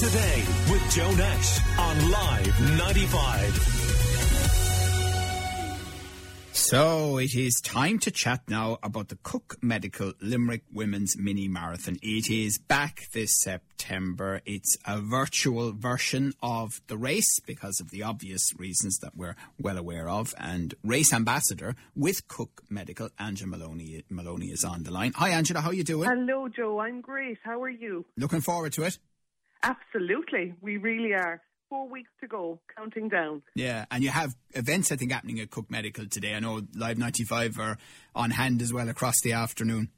today with Joe Nash on Live 95. So it is time to chat now about the Cook Medical Limerick Women's Mini Marathon. It is back this September. It's a virtual version of the race because of the obvious reasons that we're well aware of. And race ambassador with Cook Medical, Angela Maloney, Maloney is on the line. Hi, Angela. How are you doing? Hello, Joe. I'm great. How are you? Looking forward to it. Absolutely. We really are four weeks to go, counting down. Yeah, and you have events, I think, happening at Cook Medical today. I know Live 95 are on hand as well across the afternoon.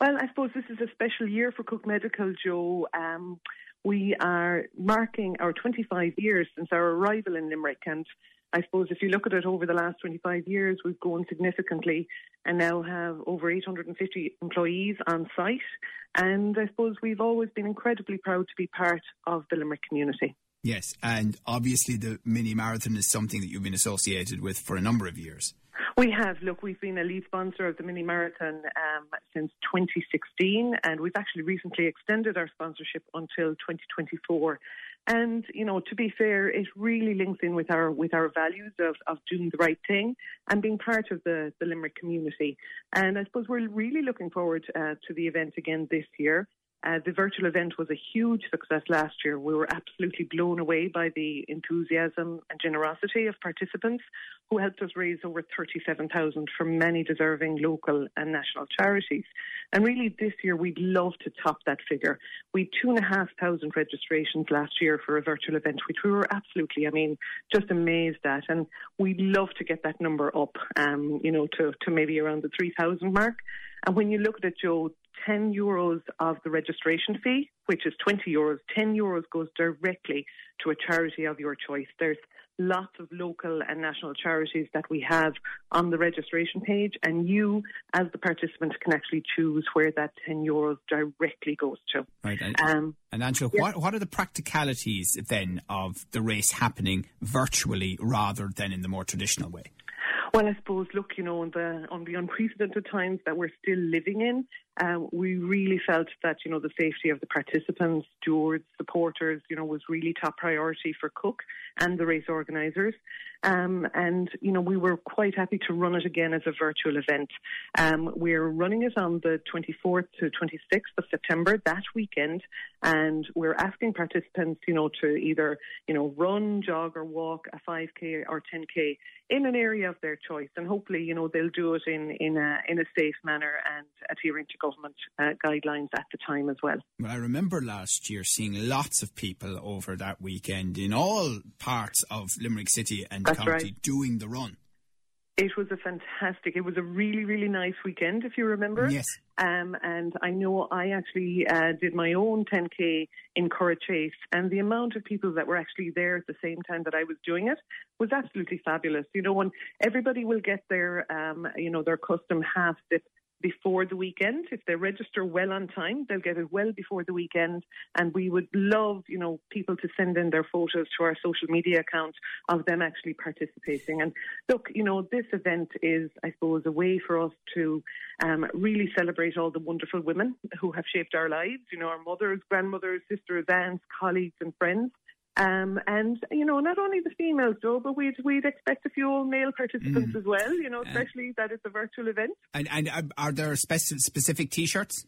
Well, I suppose this is a special year for Cook Medical, Joe. Um, we are marking our 25 years since our arrival in Limerick, and I suppose if you look at it over the last 25 years, we've grown significantly and now have over 850 employees on site. And I suppose we've always been incredibly proud to be part of the Limerick community. Yes, and obviously the mini marathon is something that you've been associated with for a number of years. We have. Look, we've been a lead sponsor of the mini marathon um, since 2016, and we've actually recently extended our sponsorship until 2024. And you know, to be fair, it really links in with our with our values of, of doing the right thing and being part of the, the Limerick community. And I suppose we're really looking forward uh, to the event again this year. Uh, the virtual event was a huge success last year. We were absolutely blown away by the enthusiasm and generosity of participants who helped us raise over 37,000 for many deserving local and national charities. And really this year we'd love to top that figure. We had two and a half thousand registrations last year for a virtual event, which we were absolutely, I mean, just amazed at. And we'd love to get that number up, um, you know, to, to maybe around the 3,000 mark. And when you look at it, Joe, 10 euros of the registration fee, which is 20 euros, 10 euros goes directly to a charity of your choice. There's lots of local and national charities that we have on the registration page, and you, as the participant, can actually choose where that 10 euros directly goes to. Right. And, um, and Angela, yeah. what, what are the practicalities then of the race happening virtually rather than in the more traditional way? Well, I suppose, look, you know, on the on the unprecedented times that we're still living in, um, we really felt that you know the safety of the participants, stewards, supporters, you know, was really top priority for Cook and the race organisers. Um, and you know, we were quite happy to run it again as a virtual event. Um, we're running it on the 24th to 26th of September that weekend, and we're asking participants, you know, to either you know run, jog, or walk a 5k or 10k in an area of their choice, and hopefully, you know, they'll do it in in a in a safe manner and adhering to government uh, guidelines at the time as well. Well, I remember last year seeing lots of people over that weekend in all parts of Limerick City and That's County right. doing the run. It was a fantastic. It was a really, really nice weekend, if you remember. Yes. Um, and I know I actually uh, did my own 10k in Chase, and the amount of people that were actually there at the same time that I was doing it was absolutely fabulous. You know, when everybody will get their, um, you know, their custom half dip before the weekend. If they register well on time, they'll get it well before the weekend. And we would love, you know, people to send in their photos to our social media account of them actually participating. And look, you know, this event is, I suppose, a way for us to um, really celebrate all the wonderful women who have shaped our lives. You know, our mothers, grandmothers, sisters, aunts, colleagues, and friends. Um, and you know, not only the females though, but we'd we'd expect a few male participants mm. as well. You know, especially uh, that it's a virtual event. And and uh, are there speci- specific T-shirts?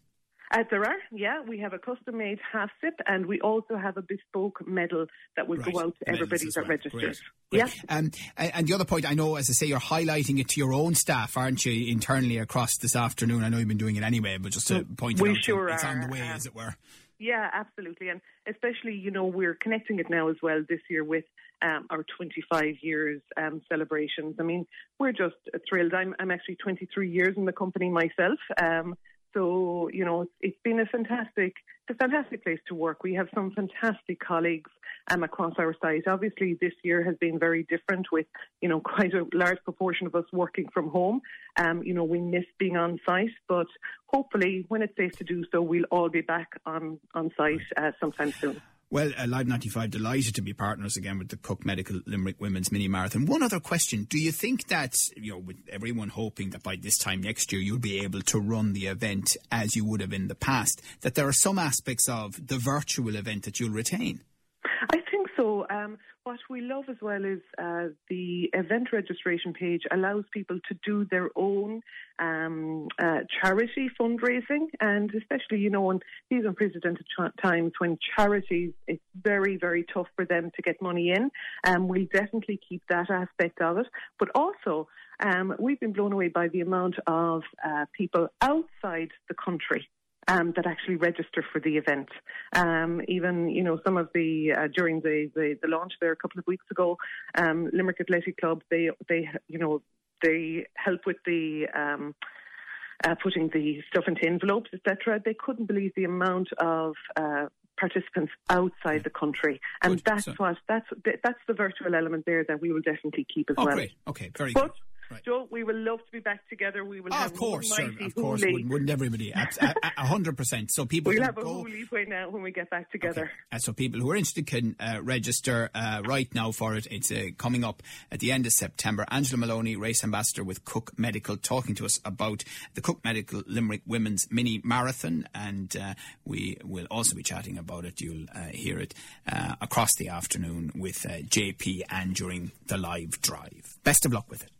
Uh, there are, yeah. We have a custom made half sip and we also have a bespoke medal that will right. go out to everybody that well. registers. Great. Great. Yeah. Um, and the other point, I know, as I say, you're highlighting it to your own staff, aren't you, internally across this afternoon? I know you've been doing it anyway, but just to point it we out, sure it's are. on the way, as it were. Yeah, absolutely. And especially, you know, we're connecting it now as well this year with um, our 25 years um, celebrations. I mean, we're just thrilled. I'm, I'm actually 23 years in the company myself. Um, so, you know, it's been a fantastic, it's a fantastic place to work. We have some fantastic colleagues um, across our site. Obviously, this year has been very different with, you know, quite a large proportion of us working from home. Um, you know, we miss being on site, but hopefully when it's safe to do so, we'll all be back on, on site uh, sometime soon. Well, uh, Live 95 delighted to be partners again with the Cook Medical Limerick Women's Mini Marathon. One other question. Do you think that, you know, with everyone hoping that by this time next year you'll be able to run the event as you would have in the past, that there are some aspects of the virtual event that you'll retain? So. Um, what we love as well is uh, the event registration page allows people to do their own um, uh, charity fundraising, and especially you know in these unprecedented ch- times when charities it's very very tough for them to get money in. Um, we'll definitely keep that aspect of it, but also. Um, we've been blown away by the amount of uh, people outside the country um, that actually register for the event. Um, even, you know, some of the, uh, during the, the, the, launch there a couple of weeks ago, um, Limerick Athletic Club, they, they, you know, they help with the, um, uh, putting the stuff into envelopes, etc. They couldn't believe the amount of uh, participants outside the country, and Good. that's so, what that's that's the virtual element there that we will definitely keep as oh, well. Great. Okay, very but good. Right. Joe, we will love to be back together. We will oh, have of course, sir, of course, wouldn't, wouldn't, everybody? A hundred percent. So people we'll have a go. Hooley now when we get back together. Okay. Uh, so people who are interested can uh, register uh, right now for it. It's uh, coming up at the end of September. Angela Maloney, race ambassador with Cook Medical, talking to us about the Cook Medical Limerick Women's Mini Marathon, and uh, we will also be chatting about it. You'll uh, hear it across the afternoon with JP and during the live drive. Best of luck with it.